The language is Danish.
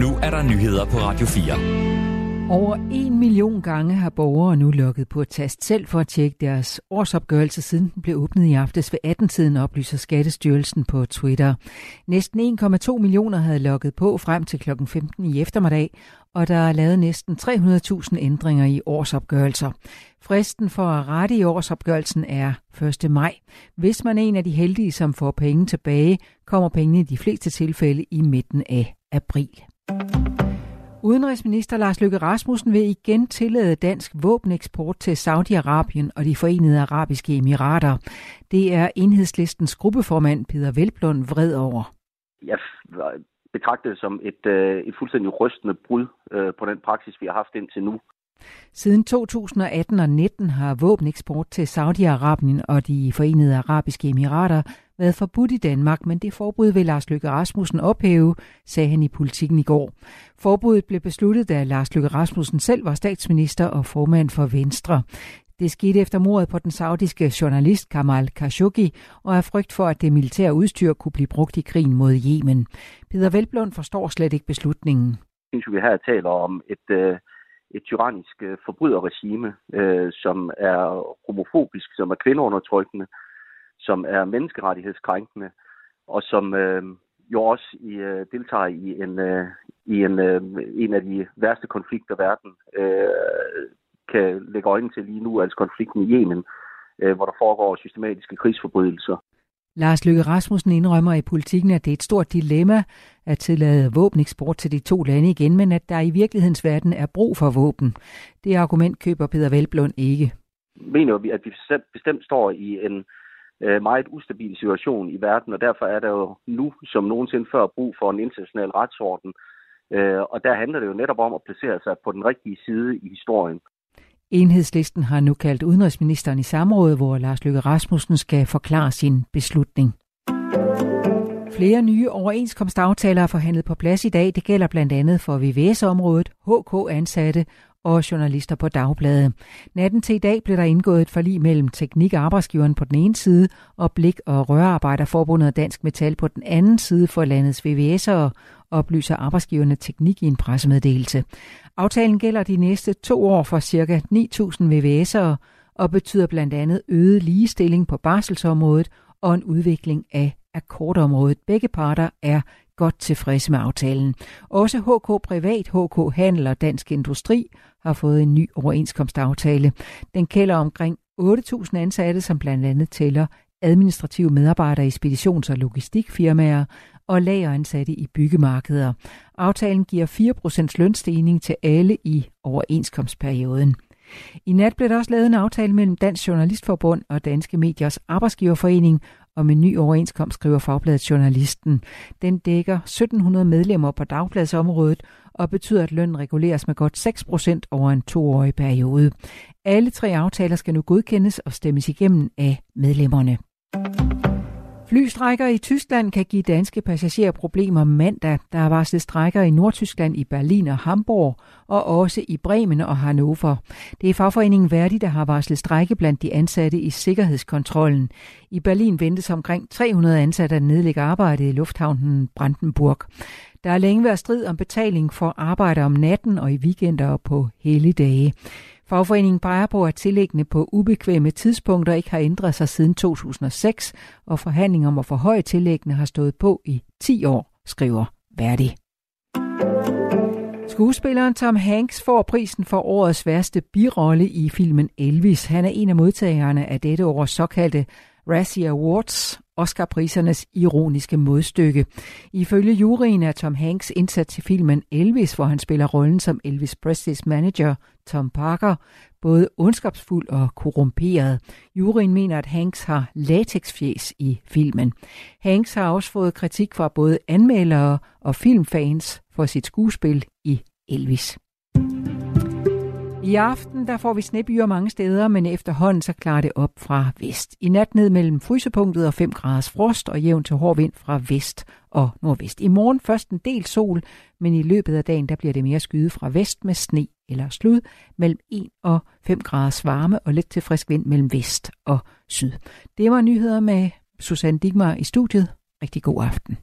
Nu er der nyheder på Radio 4. Over en million gange har borgere nu lukket på tast selv for at tjekke deres årsopgørelse, siden den blev åbnet i aftes ved 18-tiden, oplyser Skattestyrelsen på Twitter. Næsten 1,2 millioner havde lukket på frem til kl. 15 i eftermiddag, og der er lavet næsten 300.000 ændringer i årsopgørelser. Fristen for at rette i årsopgørelsen er 1. maj. Hvis man er en af de heldige, som får penge tilbage, kommer pengene i de fleste tilfælde i midten af april. Udenrigsminister Lars Løkke Rasmussen vil igen tillade dansk våbeneksport til Saudi-Arabien og de forenede arabiske emirater. Det er enhedslistens gruppeformand Peter Velblund vred over. Jeg betragter det som et, øh, et fuldstændig rystende brud øh, på den praksis, vi har haft indtil nu. Siden 2018 og 19 har våbeneksport til Saudi-Arabien og de forenede arabiske emirater været forbudt i Danmark, men det forbud vil Lars Løkke Rasmussen ophæve, sagde han i politikken i går. Forbuddet blev besluttet, da Lars Løkke Rasmussen selv var statsminister og formand for Venstre. Det skete efter mordet på den saudiske journalist Kamal Khashoggi og er frygt for, at det militære udstyr kunne blive brugt i krigen mod Yemen. Peter Velblund forstår slet ikke beslutningen. Jeg synes, vi her taler om et, øh, et tyrannisk øh, forbryderregime, øh, som er homofobisk, som er kvindeundertrykkende, som er menneskerettighedskrænkende, og som øh, jo også i, øh, deltager i en, øh, i en, øh, en af de værste konflikter, verden øh, kan lægge øjnene til lige nu, altså konflikten i Yemen, øh, hvor der foregår systematiske krigsforbrydelser. Lars Løkke Rasmussen indrømmer i politikken, at det er et stort dilemma at tillade våbeneksport til de to lande igen, men at der i virkelighedens verden er brug for våben. Det argument køber Peter Velblund ikke. Mener vi, at vi bestemt står i en øh, meget ustabil situation i verden, og derfor er der jo nu, som nogensinde før, brug for en international retsorden. Øh, og der handler det jo netop om at placere sig på den rigtige side i historien. Enhedslisten har nu kaldt udenrigsministeren i samrådet, hvor Lars Løkke Rasmussen skal forklare sin beslutning. Flere nye overenskomstaftaler er forhandlet på plads i dag. Det gælder blandt andet for VVS-området, HK-ansatte og journalister på dagbladet. Natten til i dag blev der indgået et forlig mellem Teknik- og Arbejdsgiveren på den ene side og Blik- og Rørarbejderforbundet og Dansk Metal på den anden side for landets VVS'ere, oplyser arbejdsgiverne Teknik i en pressemeddelelse. Aftalen gælder de næste to år for ca. 9.000 VVS'ere og betyder blandt andet øget ligestilling på barselsområdet og en udvikling af akkordområdet. Begge parter er godt tilfredse med aftalen. Også HK Privat, HK Handel og Dansk Industri har fået en ny overenskomstaftale. Den kælder omkring 8.000 ansatte, som blandt andet tæller administrative medarbejdere i speditions- og logistikfirmaer og lageransatte i byggemarkeder. Aftalen giver 4% lønstigning til alle i overenskomstperioden. I nat blev der også lavet en aftale mellem Dansk Journalistforbund og Danske Mediers Arbejdsgiverforening om en ny overenskomst, skriver Fagbladet Journalisten. Den dækker 1700 medlemmer på dagbladsområdet og betyder, at lønnen reguleres med godt 6% over en toårig periode. Alle tre aftaler skal nu godkendes og stemmes igennem af medlemmerne. Flystrækker i Tyskland kan give danske passagerer problemer mandag. Der er varslet strækker i Nordtyskland, i Berlin og Hamburg, og også i Bremen og Hannover. Det er fagforeningen Verdi, der har varslet strække blandt de ansatte i sikkerhedskontrollen. I Berlin ventes omkring 300 ansatte at nedlægge arbejde i lufthavnen Brandenburg. Der har længe været strid om betaling for arbejde om natten og i weekender og på hele dage. Fagforeningen peger på, at tillæggene på ubekvemme tidspunkter ikke har ændret sig siden 2006, og forhandlinger om at forhøje tillæggene har stået på i 10 år, skriver Verdi. Skuespilleren Tom Hanks får prisen for årets værste birolle i filmen Elvis. Han er en af modtagerne af dette års såkaldte Razzie Awards, Oscar-prisernes ironiske modstykke. Ifølge juryen er Tom Hanks indsat til filmen Elvis, hvor han spiller rollen som Elvis Presleys manager Tom Parker, både ondskabsfuld og korrumperet. Juryen mener, at Hanks har latexfjes i filmen. Hanks har også fået kritik fra både anmeldere og filmfans for sit skuespil i Elvis. I aften der får vi snebyer mange steder, men efterhånden så klarer det op fra vest. I nat ned mellem frysepunktet og 5 graders frost og jævn til hård vind fra vest og nordvest. I morgen først en del sol, men i løbet af dagen der bliver det mere skyde fra vest med sne eller slud mellem 1 og 5 graders varme og lidt til frisk vind mellem vest og syd. Det var nyheder med Susanne Digmar i studiet. Rigtig god aften.